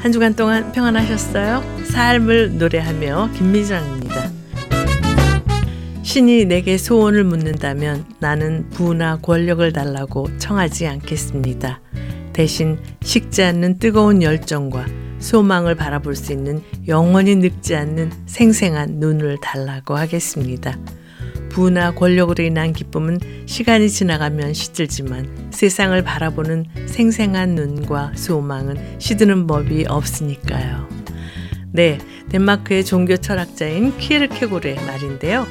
한 주간 동안 평안하셨어요? 삶을 노래하며 김미정입니다. 신이 내게 소원을 묻는다면 나는 부나 권력을 달라고 청하지 않겠습니다. 대신 식지 않는 뜨거운 열정과 소망을 바라볼 수 있는 영원히 늙지 않는 생생한 눈을 달라고 하겠습니다. 부나 권력으로 인한 기쁨은 시간이 지나가면 시들지만 세상을 바라보는 생생한 눈과 소망은 시드는 법이 없으니까요. 네, 덴마크의 종교 철학자인 키에르케고르의 말인데요.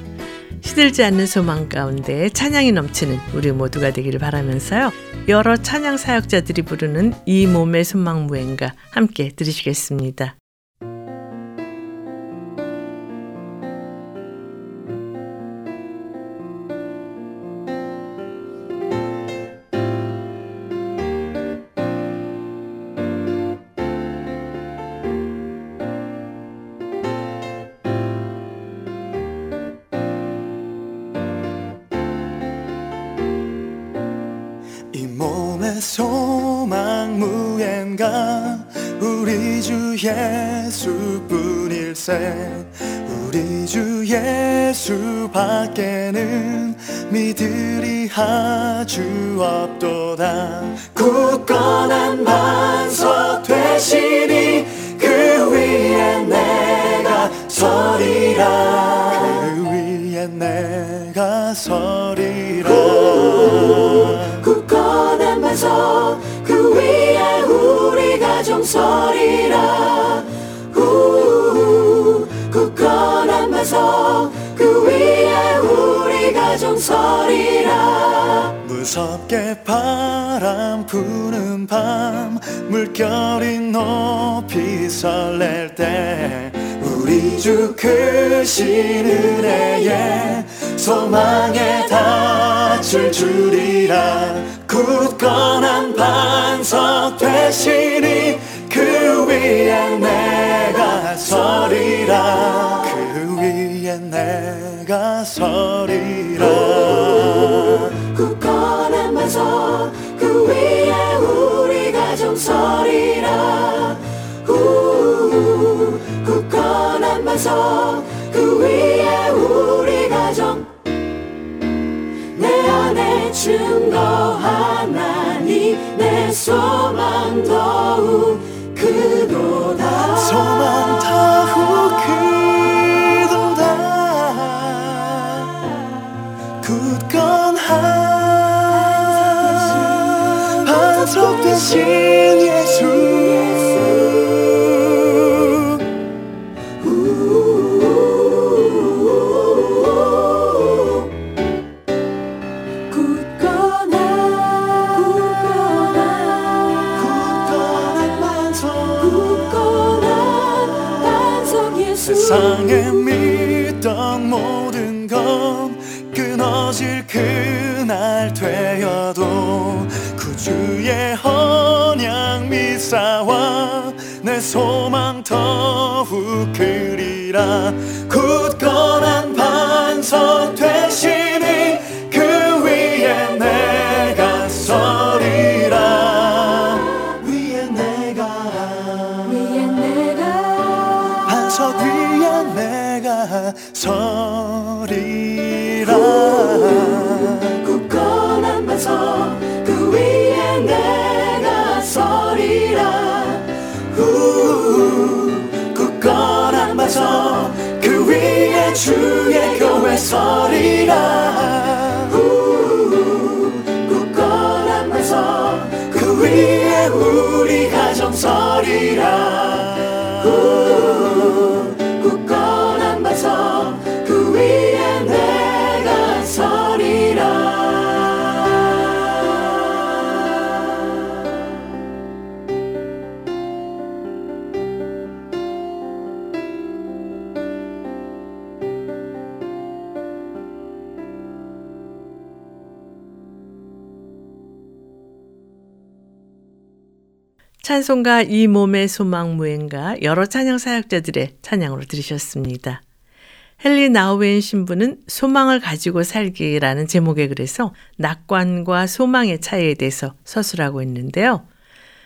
시들지 않는 소망 가운데 찬양이 넘치는 우리 모두가 되기를 바라면서요. 여러 찬양 사역자들이 부르는 이 몸의 소망 무행가 함께 들으시겠습니다. 예수밖에는 믿으리 아주 없도다. 굳건한 반석 되시니 그 위에 내가 서리라. 그 위에 내가 서리라. 굳건한 반석 그 위에 우리 가정 서리라 무섭게 바람 부는 밤 물결이 높이 설렐 때 우리 주 크신 은혜에 소망에 닿을 줄이라. 굳건한 반석 되시니 그 위에 내가 서리라. 그 위에 내가 서리라 위에 우리 가정 서리라. 굳건한 반석 그 위에 우리 가정. 내 안에 증거 하나니 내 소망 반 미사와 내 소망 더욱 그리라. 굳건한 찬송가 이 몸의 소망 무행가 여러 찬양 사역자들의 찬양으로 들으셨습니다. 헨리 나우웬 신부는 소망을 가지고 살기라는 제목의 글에서 낙관과 소망의 차이에 대해서 서술하고 있는데요.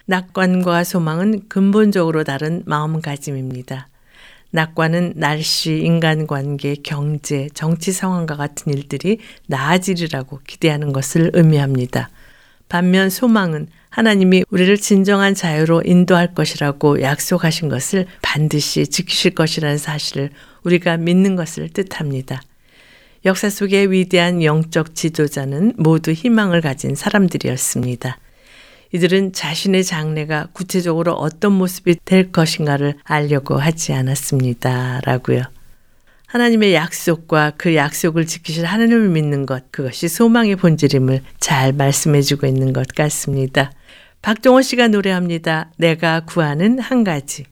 낙관과 소망은 근본적으로 다른 마음가짐입니다. 낙관은 날씨, 인간관계, 경제, 정치 상황과 같은 일들이 나아지리라고 기대하는 것을 의미합니다. 반면 소망은 하나님이 우리를 진정한 자유로 인도할 것이라고 약속하신 것을 반드시 지키실 것이라는 사실을 우리가 믿는 것을 뜻합니다. 역사 속의 위대한 영적 지도자는 모두 희망을 가진 사람들이었습니다. 이들은 자신의 장래가 구체적으로 어떤 모습이 될 것인가를 알려고 하지 않았습니다. 라고요. 하나님의 약속과 그 약속을 지키실 하나님을 믿는 것, 그것이 소망의 본질임을 잘 말씀해 주고 있는 것 같습니다. 박종원 씨가 노래합니다. 내가 구하는 한 가지.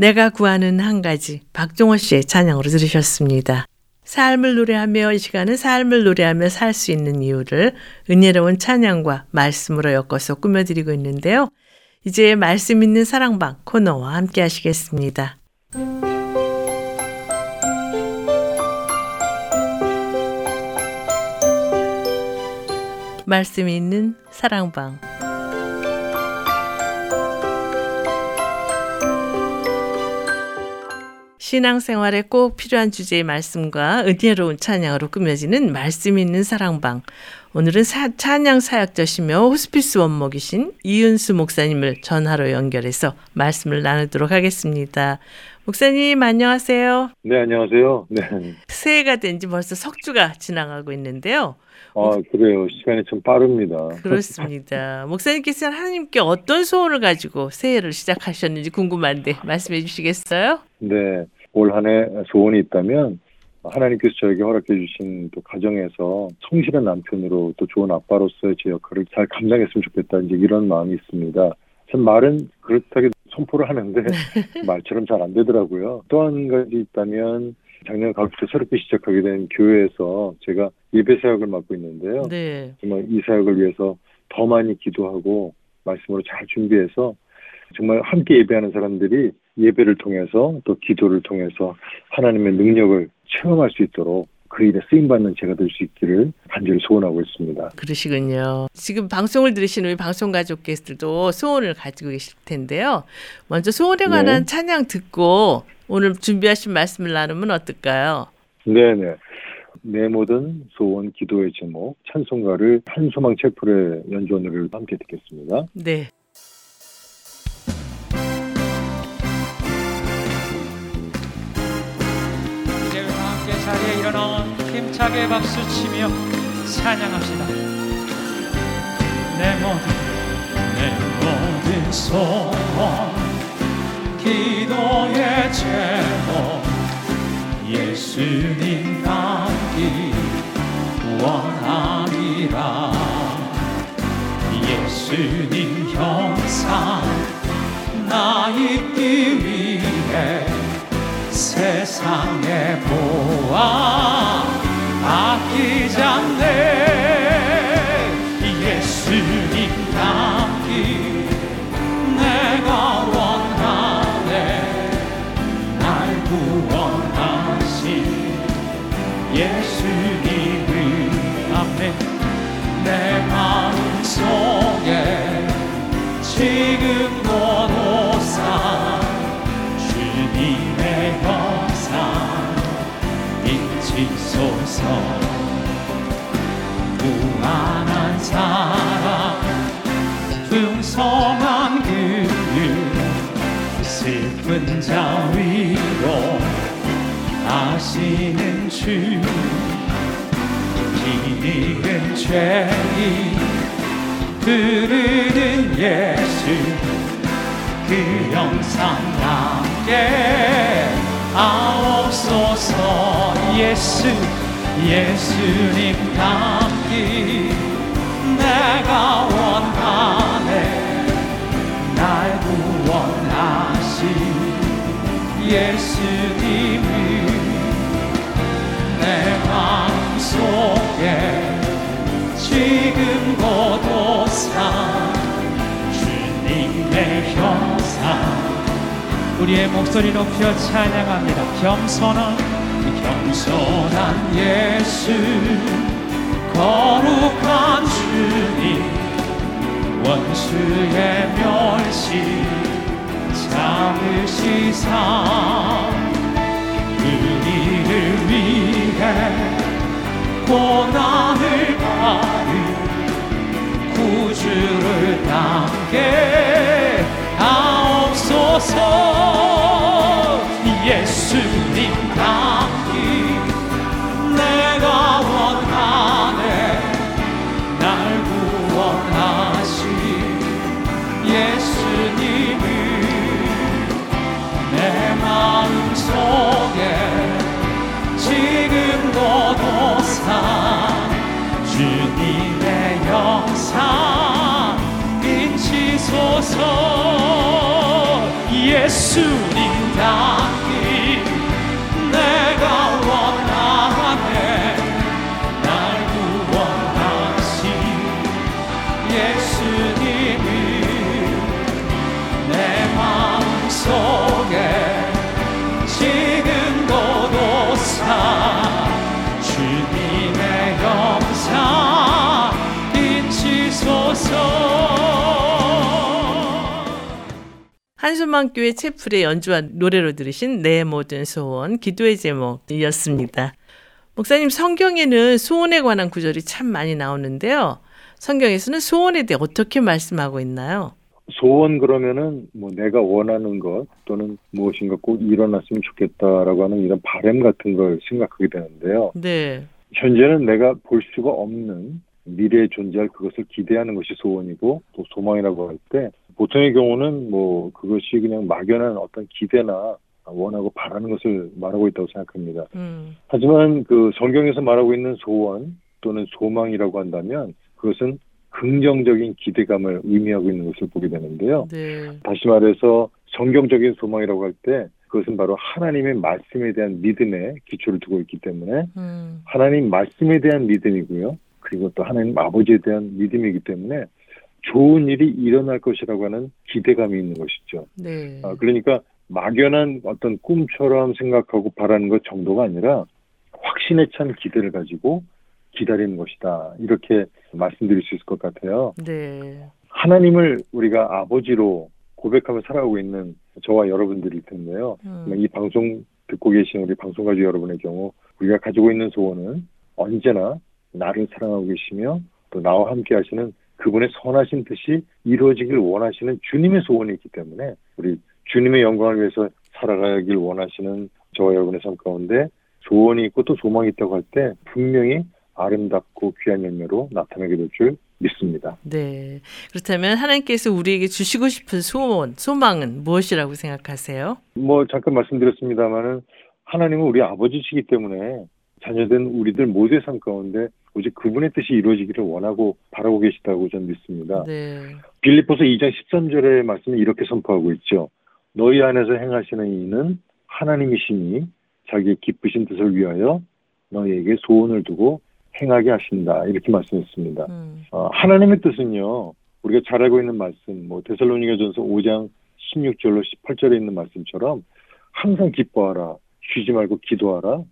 내가 구하는 한 가지 박종호 씨의 찬양으로 들으셨습니다. 삶을 노래하며 이 시간은 삶을 노래하며 살 수 있는 이유를 은혜로운 찬양과 말씀으로 엮어서 꾸며드리고 있는데요. 이제 말씀 있는 사랑방 코너와 함께 하시겠습니다. 말씀 있는 사랑방 신앙생활에 꼭 필요한 주제의 말씀과 은혜로운 찬양으로 꾸며지는 말씀 있는 사랑방. 오늘은 사, 찬양 사역자시며 호스피스 원목이신 이윤수 목사님을 전화로 연결해서 말씀을 나누도록 하겠습니다. 목사님 안녕하세요. 네 안녕하세요. 네. 새해가 된 지 벌써 석주가 지나가고 있는데요. 아 그래요. 시간이 참 빠릅니다. 그렇습니다. 목사님께서는 하나님께 어떤 소원을 가지고 새해를 시작하셨는지 궁금한데 말씀해 주시겠어요? 네. 올 한 해 소원이 있다면 하나님께서 저에게 허락해 주신 또 가정에서 성실한 남편으로 또 좋은 아빠로서의 제 역할을 잘 감당했으면 좋겠다 이제 이런 마음이 있습니다. 참 말은 그렇다게 선포를 하는데 말처럼 잘 안 되더라고요. 또 한 가지 있다면 작년 가을부터 새롭게 시작하게 된 교회에서 제가 예배 사역을 맡고 있는데요. 네. 정말 이 사역을 위해서 더 많이 기도하고 말씀으로 잘 준비해서 정말 함께 예배하는 사람들이 예배를 통해서 또 기도를 통해서 하나님의 능력을 체험할 수 있도록 그 일에 쓰임 받는 제가 될 수 있기를 간절히 소원하고 있습니다. 그러시군요. 지금 방송을 들으시는 우리 방송 가족께서도 소원을 가지고 계실 텐데요. 먼저 소원에 관한 네. 찬양 듣고 오늘 준비하신 말씀을 나누면 어떨까요? 네네. 내 모든 소원 기도의 제목 찬송가를 한소망 채플의 연주 오늘을 함께 듣겠습니다. 네. 일어나 힘차게 박수치며 찬양합시다. 내 모든 내 모든 소원 기도의 제목 예수님 닮기 원함이라. 예수님 형상 나 있기 위해 세상에 보아 아끼지 자 위로 아시는 주 길은 죄이 부르는 예수 그 영상 함께 아옵소서. 예수 예수님 닮기 내가 원 예수님을 내 마음속에 지금 고도상 주님의 형 우리의 목소리 높여 찬양합니다. 겸손한 겸손한 예수 거룩한 주님 원수의 멸시 잡으시사 은희를 위해 고난을 받은 구주를 땅에 아옵소서. 예수님 나 한소만 교회 채플의 연주한 노래로 들으신 내 모든 소원 기도의 제목이었습니다. 목사님 성경에는 소원에 관한 구절이 참 많이 나오는데요. 성경에서는 소원에 대해 어떻게 말씀하고 있나요? 소원 그러면은 뭐 내가 원하는 것 또는 무엇인가 꼭 일어났으면 좋겠다라고 하는 이런 바램 같은 걸 생각하게 되는데요. 네. 현재는 내가 볼 수가 없는 미래에 존재할 그것을 기대하는 것이 소원이고 또 소망이라고 할 때 보통의 경우는 뭐 그것이 그냥 막연한 어떤 기대나 원하고 바라는 것을 말하고 있다고 생각합니다. 음, 하지만 그 성경에서 말하고 있는 소원 또는 소망이라고 한다면 그것은 긍정적인 기대감을 의미하고 있는 것을 보게 되는데요. 네. 다시 말해서 성경적인 소망이라고 할 때 그것은 바로 하나님의 말씀에 대한 믿음에 기초를 두고 있기 때문에 음, 하나님 말씀에 대한 믿음이고요. 그리고 또 하나님 아버지에 대한 믿음이기 때문에 좋은 일이 일어날 것이라고 하는 기대감이 있는 것이죠. 네. 아, 그러니까 막연한 어떤 꿈처럼 생각하고 바라는 것 정도가 아니라 확신에 찬 기대를 가지고 기다리는 것이다. 이렇게 말씀드릴 수 있을 것 같아요. 네. 하나님을 우리가 아버지로 고백하며 살아가고 있는 저와 여러분들일 텐데요. 음, 이 방송 듣고 계신 우리 방송가족 여러분의 경우 우리가 가지고 있는 소원은 언제나 나를 사랑하고 계시며 또 나와 함께 하시는 그분의 선하신 뜻이 이루어지길 원하시는 주님의 소원이 있기 때문에 우리 주님의 영광을 위해서 살아가길 원하시는 저와 여러분의 삶 가운데 소원이 있고 또 소망이 있다고 할 때 분명히 아름답고 귀한 열매로 나타나게 될 줄 믿습니다. 네. 그렇다면 하나님께서 우리에게 주시고 싶은 소원, 소망은 무엇이라고 생각하세요? 뭐 잠깐 말씀드렸습니다만은 하나님은 우리 아버지시기 때문에 자녀된 우리들 모두의 삶 가운데 오직 그분의 뜻이 이루어지기를 원하고 바라고 계시다고 저는 믿습니다. 네. 빌립보서 2장 13절의 말씀은 이렇게 선포하고 있죠. 너희 안에서 행하시는 이는 하나님이시니 자기의 기쁘신 뜻을 위하여 너희에게 소원을 두고 행하게 하신다. 이렇게 말씀했습니다. 음, 어, 하나님의 뜻은요. 우리가 잘 알고 있는 말씀, 뭐 데살로니가전서 5장 16절로 18절에 있는 말씀처럼 항상 기뻐하라, 쉬지 말고 기도하라,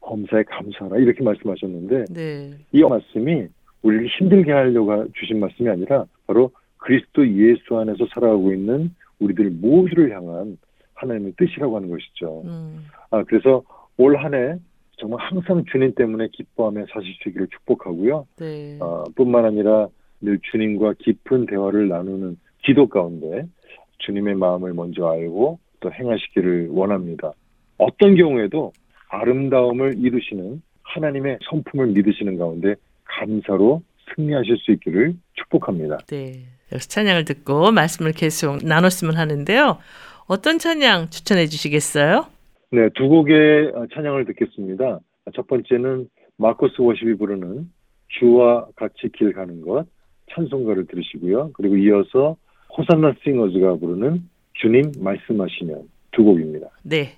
범사에 감사하라 이렇게 말씀하셨는데 네. 이 말씀이 우리를 힘들게 하려고 주신 말씀이 아니라 바로 그리스도 예수 안에서 살아가고 있는 우리들 모두를 향한 하나님의 뜻이라고 하는 것이죠. 음, 아, 그래서 올 한 해 정말 항상 주님 때문에 기뻐하며 사실 수 있기를 축복하고요. 네. 어, 뿐만 아니라 늘 주님과 깊은 대화를 나누는 기도 가운데 주님의 마음을 먼저 알고 또 행하시기를 원합니다. 어떤 경우에도 아름다움을 이루시는 하나님의 성품을 믿으시는 가운데 감사로 승리하실 수 있기를 축복합니다. 네. 여기서 찬양을 듣고 말씀을 계속 나눴으면 하는데요. 어떤 찬양 추천해 주시겠어요? 네, 두 곡의 찬양을 듣겠습니다. 첫 번째는 마코스 워십이 부르는 주와 같이 길 가는 것 찬송가를 들으시고요. 그리고 이어서 호산나 싱어즈가 부르는 주님 말씀하시면 두 곡입니다. 네.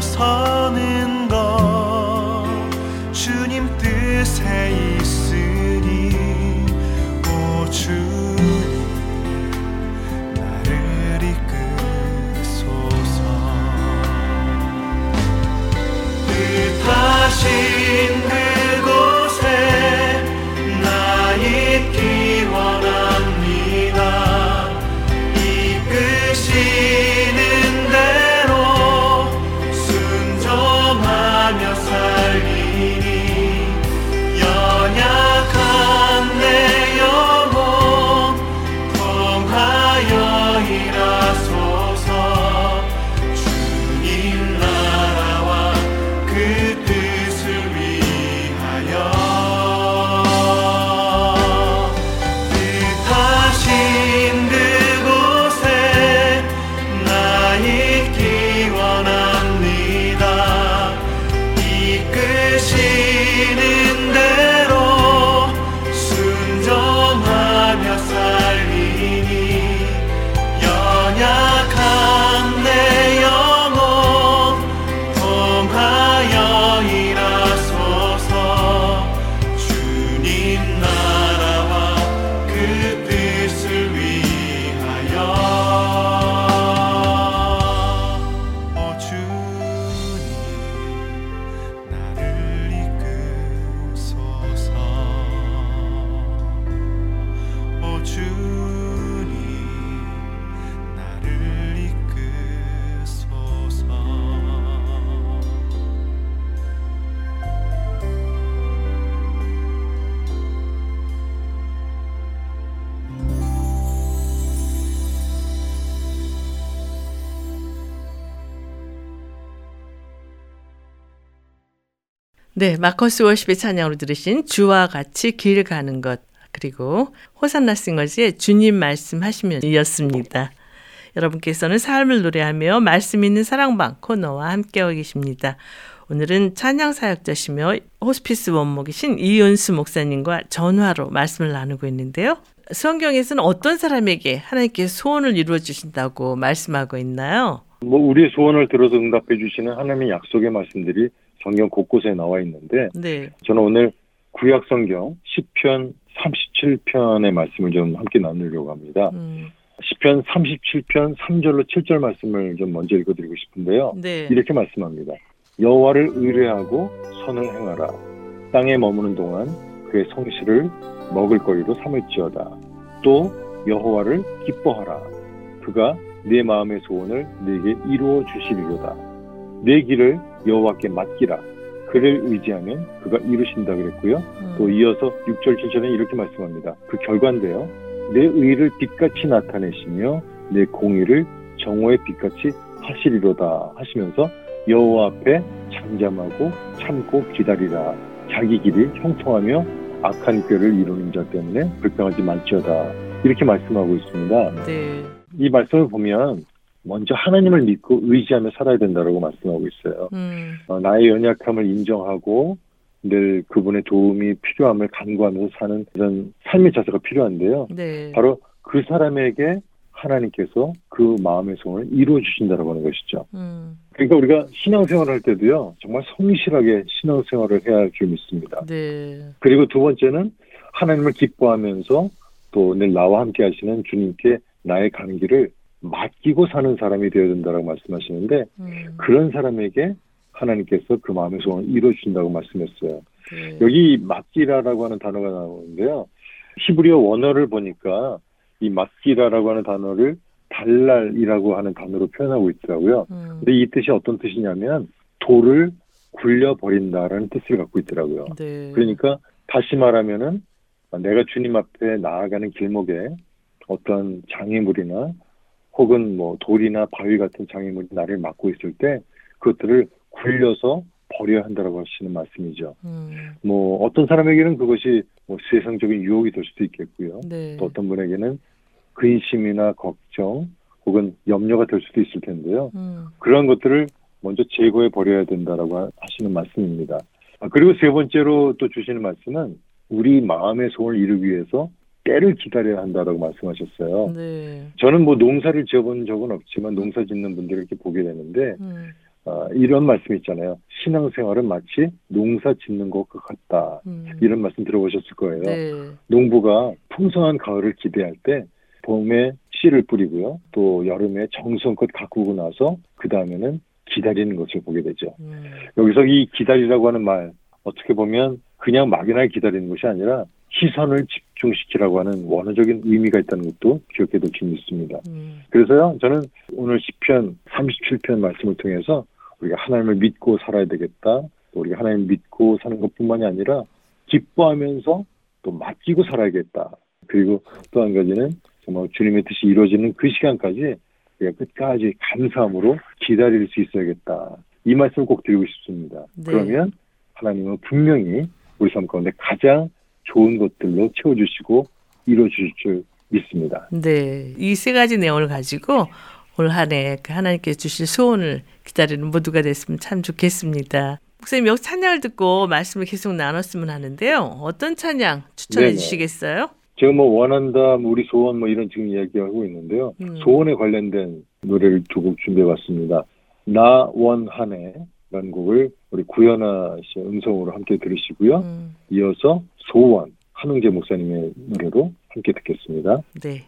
서는 네, 마커스 월십의 찬양으로 들으신 주와 같이 길 가는 것 그리고 호산나 싱어즈의 주님 말씀하시면 이었습니다. 여러분께서는 삶을 노래하며 말씀 있는 사랑방 코너와 함께하고 계십니다. 오늘은 찬양 사역자시며 호스피스 원목이신 이은수 목사님과 전화로 말씀을 나누고 있는데요. 성경에서는 어떤 사람에게 하나님께 소원을 이루어 주신다고 말씀하고 있나요? 뭐 우리의 소원을 들어서 응답해 주시는 하나님의 약속의 말씀들이 성경 곳곳에 나와 있는데 네. 저는 오늘 구약 성경 10편 37편의 말씀을 좀 함께 나누려고 합니다. 음, 10편 37편 3절로 7절 말씀을 좀 먼저 읽어드리고 싶은데요. 네. 이렇게 말씀합니다. 여호와를 의뢰하고 선을 행하라. 땅에 머무는 동안 그의 성실을 먹을 거리로 삼을지어다. 또 여호와를 기뻐하라. 그가 내 마음의 소원을 내게 이루어 주시리로다. 내 길을 여호와께 맡기라. 그를 의지하면 그가 이루신다 그랬고요. 음, 또 이어서 6절 7절은 이렇게 말씀합니다. 그 결과인데요. 내 의를 빛같이 나타내시며 내 공의를 정오의 빛같이 하시리로다 하시면서 여호와 앞에 잠잠하고 참고 기다리라. 자기 길이 형통하며 악한 꾀를 이루는 자 때문에 불평하지 말지어다. 이렇게 말씀하고 있습니다. 네. 이 말씀을 보면 먼저 하나님을 믿고 의지하며 살아야 된다고 말씀하고 있어요. 음, 어, 나의 연약함을 인정하고 늘 그분의 도움이 필요함을 간구하면서 사는 이런 삶의 자세가 필요한데요. 네. 바로 그 사람에게 하나님께서 그 마음의 소원을 이루어 주신다고 하는 것이죠. 음, 그러니까 우리가 신앙생활을 할 때도요, 정말 성실하게 신앙생활을 해야 할 줄 믿습니다. 네. 그리고 두 번째는 하나님을 기뻐하면서 또 늘 나와 함께 하시는 주님께 나의 길을 맡기고 사는 사람이 되어야 된다고 말씀하시는데 음, 그런 사람에게 하나님께서 그 마음의 소원을 이루어 주신다고 말씀했어요. 네. 여기 맡기라라고 하는 단어가 나오는데요. 히브리어 원어를 보니까 이 맡기라라고 하는 단어를 달랄이라고 하는 단어로 표현하고 있더라고요. 음, 근데 이 뜻이 어떤 뜻이냐면 돌을 굴려 버린다라는 뜻을 갖고 있더라고요. 네. 그러니까 다시 말하면은 내가 주님 앞에 나아가는 길목에 어떤 장애물이나 혹은 뭐 돌이나 바위 같은 장애물이 나를 막고 있을 때 그것들을 굴려서 버려야 한다라고 하시는 말씀이죠. 음, 뭐 어떤 사람에게는 그것이 뭐 세상적인 유혹이 될 수도 있겠고요. 네. 또 어떤 분에게는 근심이나 걱정 혹은 염려가 될 수도 있을 텐데요. 음, 그러한 것들을 먼저 제거해 버려야 된다라고 하- 하시는 말씀입니다. 아, 그리고 세 번째로 또 주시는 말씀은 우리 마음의 소원을 이루기 위해서 때를 기다려야 한다라고 말씀하셨어요. 네. 저는 뭐 농사를 지어본 적은 없지만 농사 짓는 분들을 이렇게 보게 되는데 음, 아, 이런 말씀 있잖아요. 신앙생활은 마치 농사 짓는 것 같다. 음, 이런 말씀 들어보셨을 거예요. 네. 농부가 풍성한 가을을 기대할 때 봄에 씨를 뿌리고요. 또 여름에 정성껏 가꾸고 나서 그 다음에는 기다리는 것을 보게 되죠. 음, 여기서 이 기다리라고 하는 말 어떻게 보면 그냥 막연하게 기다리는 것이 아니라 시선을 집중시키라고 하는 원어적인 의미가 있다는 것도 기억해 둘수 있습니다. 음, 그래서요, 저는 오늘 10편, 37편 말씀을 통해서 우리가 하나님을 믿고 살아야 되겠다. 또 우리가 하나님을 믿고 사는 것 뿐만이 아니라 기뻐하면서 또 맡기고 살아야겠다. 그리고 또 한 가지는 정말 주님의 뜻이 이루어지는 그 시간까지 우리가 끝까지 감사함으로 기다릴 수 있어야겠다. 이 말씀을 꼭 드리고 싶습니다. 네. 그러면 하나님은 분명히 우리 삶 가운데 가장 좋은 것들로 채워주시고 이루어주실 줄 믿습니다. 네. 이 세 가지 내용을 가지고 올 한해 그 하나님께 주실 소원을 기다리는 모두가 됐으면 참 좋겠습니다. 목사님 여기 찬양을 듣고 말씀을 계속 나눴으면 하는데요. 어떤 찬양 추천해 네네. 주시겠어요? 제가 뭐 원한다, 뭐 우리 소원 뭐 이런 지금 이야기하고 있는데요. 음. 소원에 관련된 노래를 두곡 준비해 봤습니다. 나 원한해라는 곡을 우리 구현아 씨의 음성으로 함께 들으시고요. 음, 이어서 소원 한웅재 목사님의 노래로 함께 듣겠습니다. 네.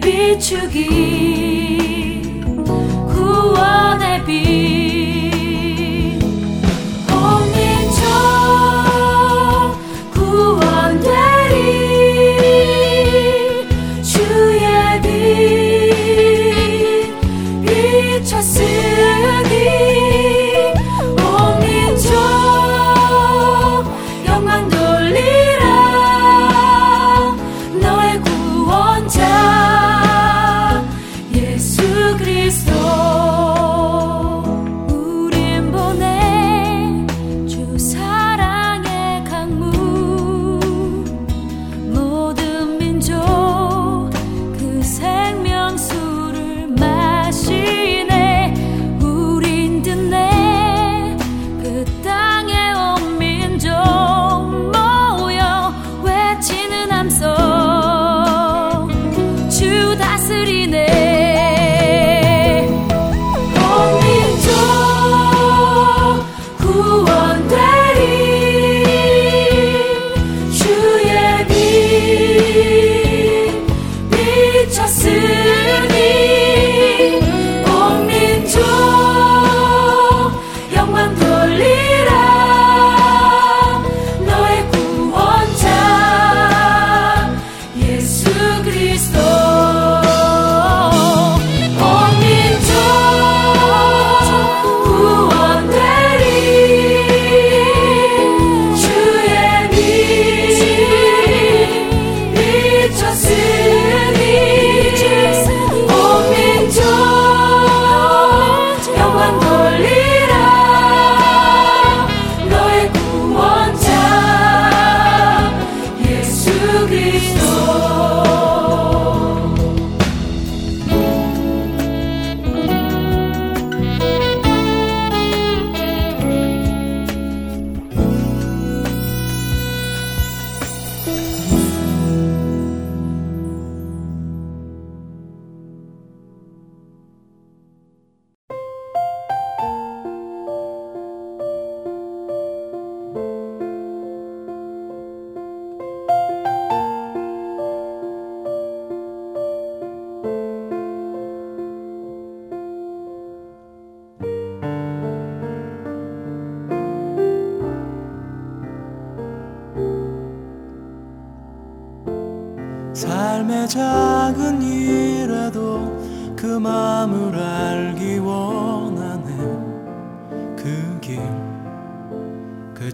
비추기. 구원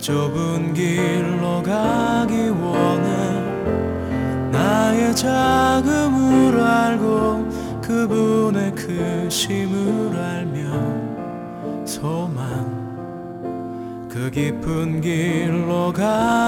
좁은 길로 가기 원해. 나의 자금을 알고 그분의 크심을 알며 소망. 그 깊은 길로 가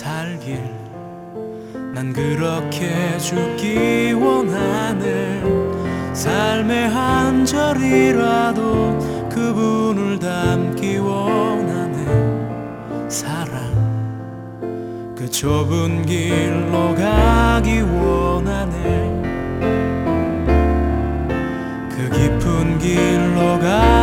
살길. 난 그렇게 죽기 원하는 삶의 한 절이라도 그분을 닮기 원하는 사랑 그 좁은 길로 가기 원하네. 그 깊은 길로 가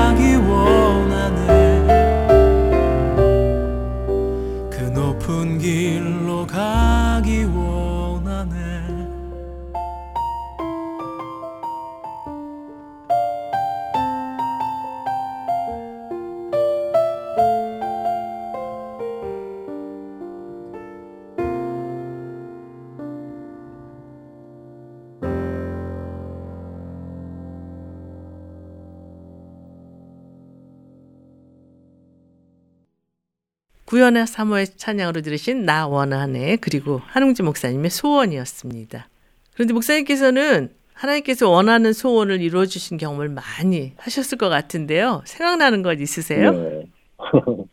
구연의 사모의 찬양으로 들으신 나 원하네 그리고 한웅지 목사님의 소원이었습니다. 그런데 목사님께서는 하나님께서 원하는 소원을 이루어 주신 경험을 많이 하셨을 것 같은데요. 생각나는 것 있으세요? 네.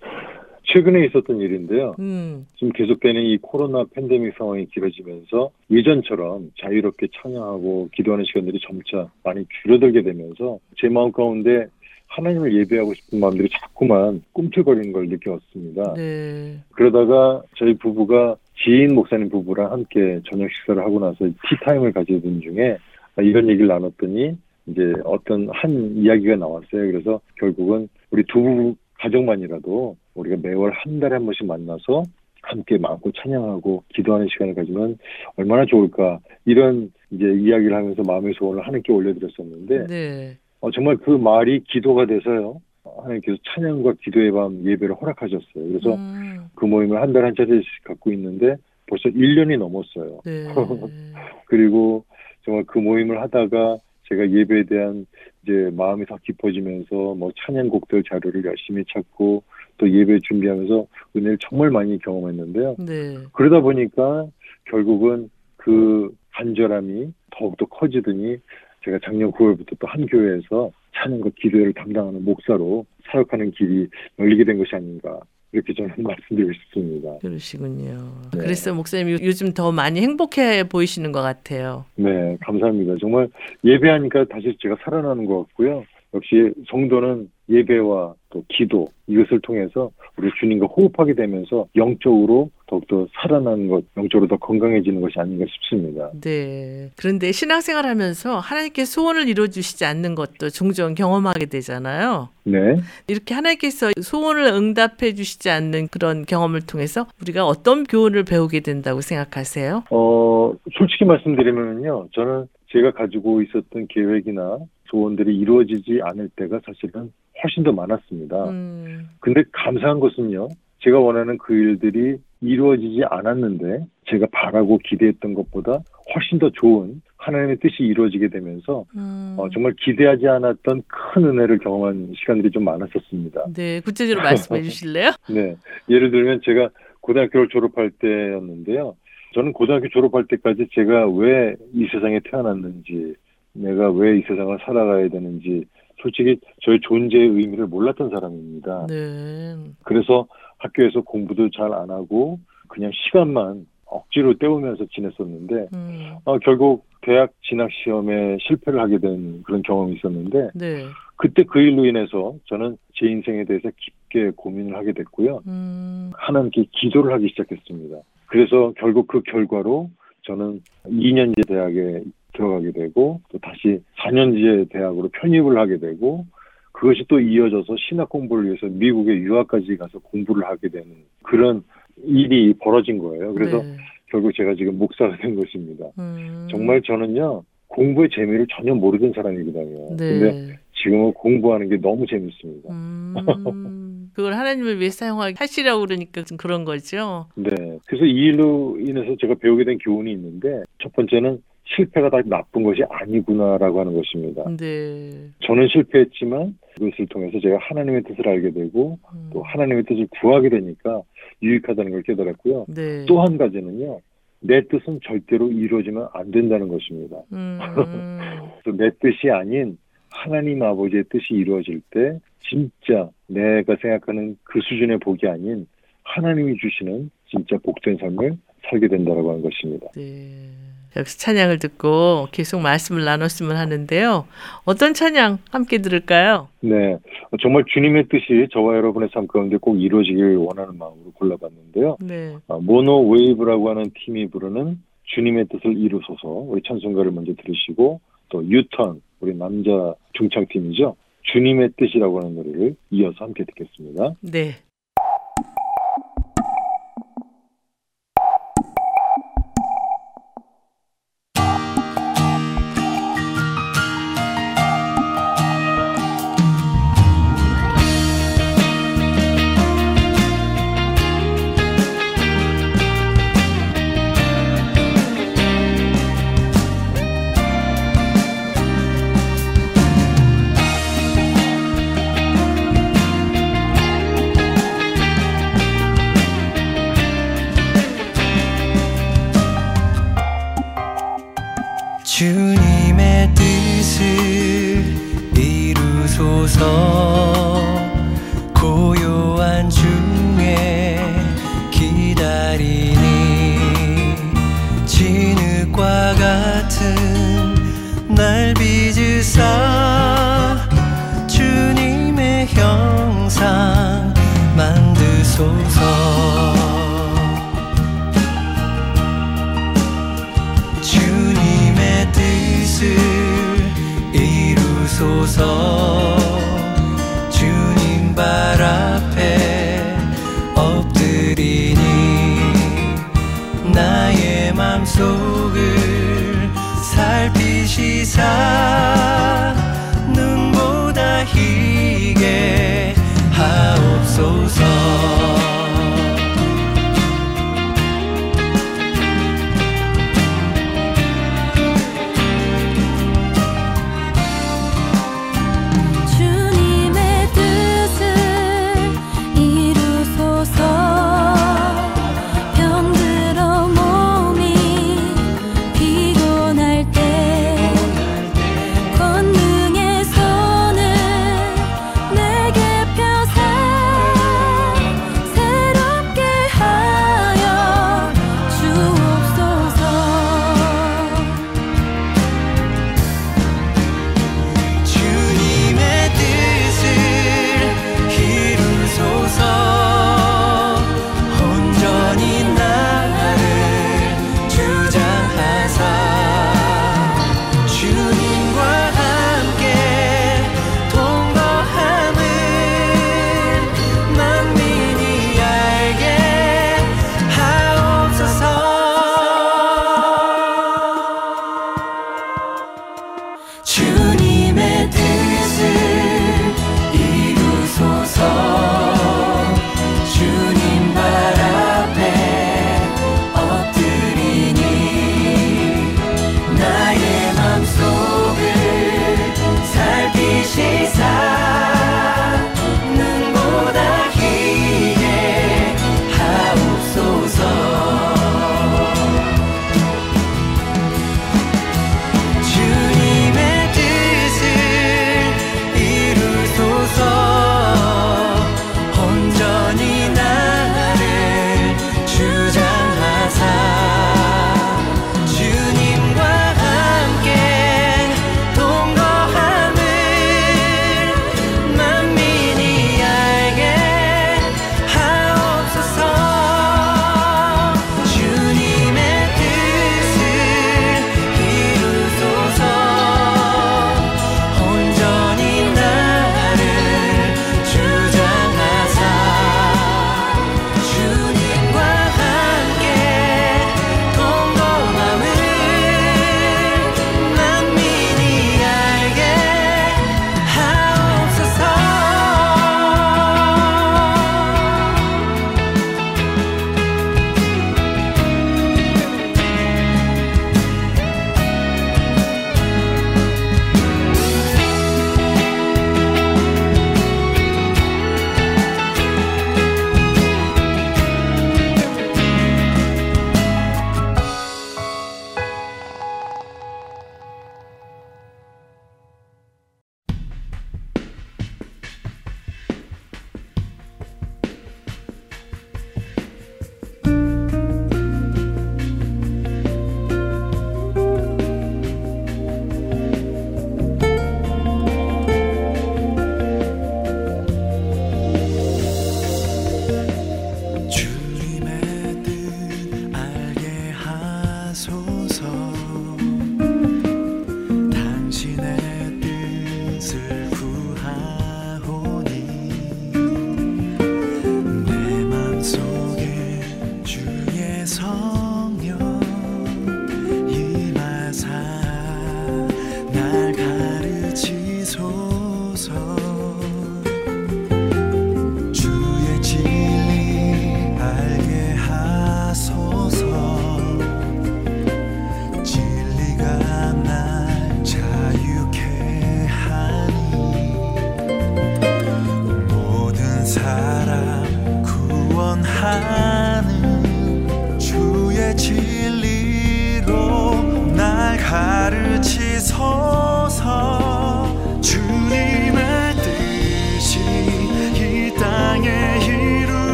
최근에 있었던 일인데요. 음, 지금 계속되는 이 코로나 팬데믹 상황이 길어지면서 예전처럼 자유롭게 찬양하고 기도하는 시간들이 점차 많이 줄어들게 되면서 제 마음 가운데 하나님을 예배하고 싶은 마음들이 자꾸만 꿈틀거리는 걸 느꼈습니다. 네. 그러다가 저희 부부가 지인 목사님 부부랑 함께 저녁 식사를 하고 나서 티타임을 가지던 중에 이런 얘기를 나눴더니 이제 어떤 한 이야기가 나왔어요. 그래서 결국은 우리 두 부부 가족만이라도 우리가 매월 한 달에 한 번씩 만나서 함께 마음껏 찬양하고 기도하는 시간을 가지면 얼마나 좋을까 이런 이제 이야기를 하면서 마음의 소원을 하나님께 올려드렸었는데 네. 어, 정말 그 말이 기도가 돼서요. 하나님께서 찬양과 기도의 밤 예배를 허락하셨어요. 그래서 음, 그 모임을 한 달에 한 차례씩 갖고 있는데 벌써 1년이 넘었어요. 네. 그리고 정말 그 모임을 하다가 제가 예배에 대한 이제 마음이 더 깊어지면서 뭐 찬양곡들 자료를 열심히 찾고 또 예배 준비하면서 은혜를 정말 많이 경험했는데요. 네. 그러다 보니까 결국은 그 간절함이 더욱더 커지더니 제가 작년 9월부터 또 한 교회에서 찬양과 기도를 담당하는 목사로 사역하는 길이 열리게 된 것이 아닌가 이렇게 저는 말씀드리고 싶습니다. 그러시군요. 네. 그래서 목사님이 요즘 더 많이 행복해 보이시는 것 같아요. 네, 감사합니다. 정말 예배하니까 다시 제가 살아나는 것 같고요. 역시 성도는 예배와 또 기도 이것을 통해서 우리 주님과 호흡하게 되면서 영적으로 더욱더 살아나는 것, 영적으로 더 건강해지는 것이 아닌가 싶습니다. 네. 그런데 신앙생활 하면서 하나님께 소원을 이루어 주시지 않는 것도 종종 경험하게 되잖아요. 네. 이렇게 하나님께서 소원을 응답해 주시지 않는 그런 경험을 통해서 우리가 어떤 교훈을 배우게 된다고 생각하세요? 어, 솔직히 말씀드리면요. 저는 제가 가지고 있었던 계획이나 소원들이 이루어지지 않을 때가 사실은 훨씬 더 많았습니다. 음, 근데 감사한 것은요. 제가 원하는 그 일들이 이루어지지 않았는데 제가 바라고 기대했던 것보다 훨씬 더 좋은 하나님의 뜻이 이루어지게 되면서 음. 어, 정말 기대하지 않았던 큰 은혜를 경험한 시간들이 좀 많았었습니다. 네, 구체적으로 말씀해 주실래요? 네. 예를 들면 제가 고등학교를 졸업할 때였는데요. 저는 고등학교 졸업할 때까지 제가 왜 이 세상에 태어났는지, 내가 왜 이 세상을 살아가야 되는지, 솔직히 저의 존재의 의미를 몰랐던 사람입니다. 네. 그래서 학교에서 공부도 잘 안 하고 그냥 시간만 억지로 때우면서 지냈었는데 음, 어, 결국 대학 진학 시험에 실패를 하게 된 그런 경험이 있었는데 네. 그때 그 일로 인해서 저는 제 인생에 대해서 깊게 고민을 하게 됐고요. 음, 하나님께 기도를 하기 시작했습니다. 그래서 결국 그 결과로 저는 2년제 대학에 들어가게 되고 또 다시 4년제 대학으로 편입을 하게 되고 그것이 또 이어져서 신학 공부를 위해서 미국에 유학까지 가서 공부를 하게 되는 그런 일이 벌어진 거예요. 그래서 네. 결국 제가 지금 목사가 된 것입니다. 음, 정말 저는요 공부의 재미를 전혀 모르던 사람이거든요. 근데 네. 지금은 공부하는 게 너무 재밌습니다. 음, 그걸 하나님을 위해 사용하게 하시라고 그러니까 좀 그런 거죠. 네. 그래서 이 일로 인해서 제가 배우게 된 교훈이 있는데 첫 번째는 실패가 다 나쁜 것이 아니구나라고 하는 것입니다. 네. 저는 실패했지만 그것을 통해서 제가 하나님의 뜻을 알게 되고 음, 또 하나님의 뜻을 구하게 되니까 유익하다는 걸 깨달았고요. 네. 또한 가지는요. 내 뜻은 절대로 이루어지면 안 된다는 것입니다. 음, 내 뜻이 아닌 하나님 아버지의 뜻이 이루어질 때 진짜 내가 생각하는 그 수준의 복이 아닌 하나님이 주시는 진짜 복된 삶을 살게 된다라고 하는 것입니다. 네. 여기서 찬양을 듣고 계속 말씀을 나눴으면 하는데요. 어떤 찬양 함께 들을까요? 네, 정말 주님의 뜻이 저와 여러분의 삶 가운데 꼭 이루어지길 원하는 마음으로 골라봤는데요. 네. 아, 모노 웨이브라고 하는 팀이 부르는 주님의 뜻을 이루소서 우리 찬송가를 먼저 들으시고 또 유턴 우리 남자 중창팀이죠. 주님의 뜻이라고 하는 노래를 이어서 함께 듣겠습니다. 네.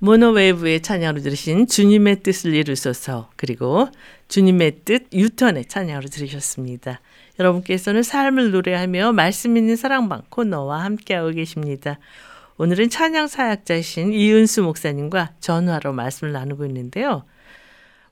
모노웨이브의 찬양으로 들으신 주님의 뜻을 이루소서 그리고 주님의 뜻 유턴의 찬양으로 들으셨습니다. 여러분께서는 삶을 노래하며 말씀 있는 사랑방 코너와 함께하고 계십니다. 오늘은 찬양 사역자이신 이은수 목사님과 전화로 말씀을 나누고 있는데요.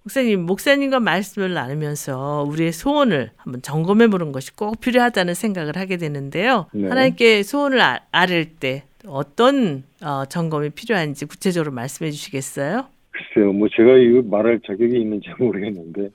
목사님, 목사님과 말씀을 나누면서 우리의 소원을 한번 점검해 보는 것이 꼭 필요하다는 생각을 하게 되는데요. 네. 하나님께 소원을 아, 아를 때 어떤 어, 점검이 필요한지 구체적으로 말씀해 주시겠어요? 글쎄요, 뭐 제가 이거 말할 자격이 있는지 모르겠는데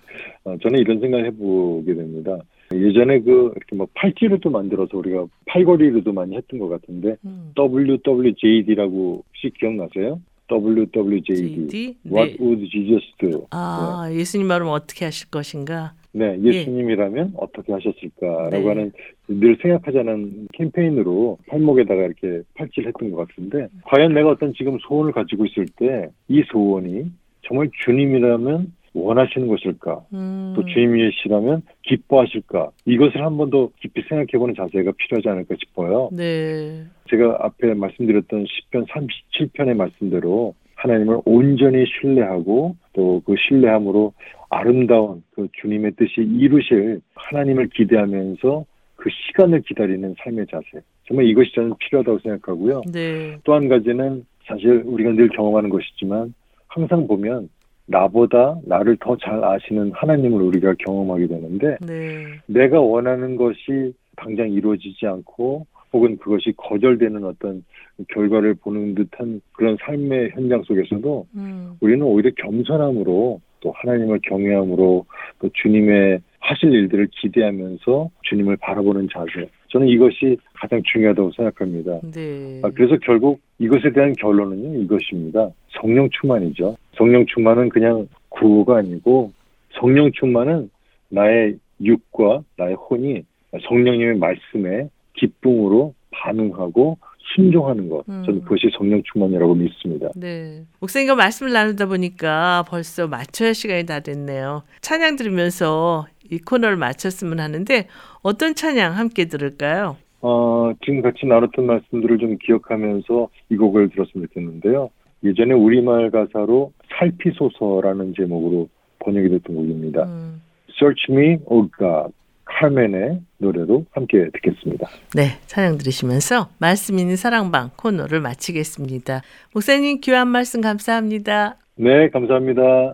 어, 저는 이런 생각을 해보게 됩니다. 예전에 그 이렇게 뭐 팔찌로도 만들어서 우리가 팔걸이로도 많이 했던 것 같은데 음. WWJD라고 혹시 기억나세요? WWJD. JD? What 네. would Jesus do? 아, 예수님 말은 어떻게 하실 것인가? 네, 예수님이라면 어떻게 하셨을까라고 네. 하는 늘 생각하자는 캠페인으로 팔목에다가 이렇게 팔찌를 했던 것 같은데 과연 내가 어떤 지금 소원을 가지고 있을 때 이 소원이 정말 주님이라면 원하시는 것일까? 음. 또 주님이시라면 기뻐하실까? 이것을 한 번 더 깊이 생각해보는 자세가 필요하지 않을까 싶어요. 네. 제가 앞에 말씀드렸던 10편 37편의 말씀대로 하나님을 온전히 신뢰하고 또 그 신뢰함으로 아름다운 그 주님의 뜻이 이루실 하나님을 기대하면서 그 시간을 기다리는 삶의 자세. 정말 이것이 저는 필요하다고 생각하고요. 네. 또한 가지는 사실 우리가 늘 경험하는 것이지만 항상 보면 나보다 나를 더 잘 아시는 하나님을 우리가 경험하게 되는데 네. 내가 원하는 것이 당장 이루어지지 않고 혹은 그것이 거절되는 어떤 결과를 보는 듯한 그런 삶의 현장 속에서도 음. 우리는 오히려 겸손함으로 또 하나님을 경외함으로 또 주님의 하실 일들을 기대하면서 주님을 바라보는 자세. 저는 이것이 가장 중요하다고 생각합니다. 네. 아, 그래서 결국 이것에 대한 결론은 이것입니다. 성령 충만이죠. 성령 충만은 그냥 구호가 아니고 성령 충만은 나의 육과 나의 혼이 성령님의 말씀에 기쁨으로 반응하고 순종하는 것. 저는 음. 그것이 성령 충만이라고 믿습니다. 네. 목사님과 말씀을 나누다 보니까 벌써 할 시간이 다 됐네요. 찬양 들으면서 이 코너를 마쳤으면 하는데 어떤 찬양 함께 들을까요? 어, 지금 같이 나눴던 말씀들을 좀 기억하면서 이 곡을 들었으면 좋겠는데요. 예전에 우리말 가사로 살피소서라는 제목으로 번역이 됐던 곡입니다. 음. Search Me, O God. 카멘의 노래로 함께 듣겠습니다. 네, 찬양 들으시면서 말씀 있는 사랑방 코너를 마치겠습니다. 목사님 귀한 말씀 감사합니다. 네, 감사합니다.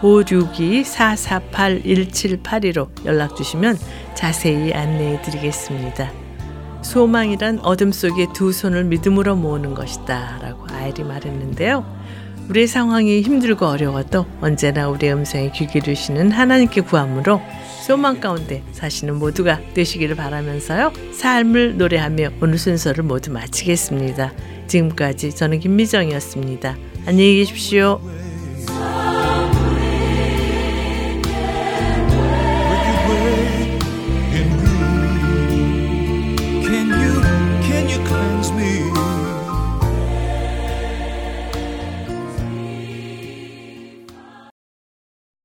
562-448-1782로 연락 주시면 자세히 안내해 드리겠습니다. 소망이란 어둠 속에 두 손을 믿음으로 모으는 것이다 라고 아이리 말했는데요. 우리의 상황이 힘들고 어려워도 언제나 우리의 음성에 귀 기르시는 하나님께 구함으로 소망 가운데 사시는 모두가 되시기를 바라면서요. 삶을 노래하며 오늘 순서를 모두 마치겠습니다. 지금까지 저는 김미정이었습니다. 안녕히 계십시오.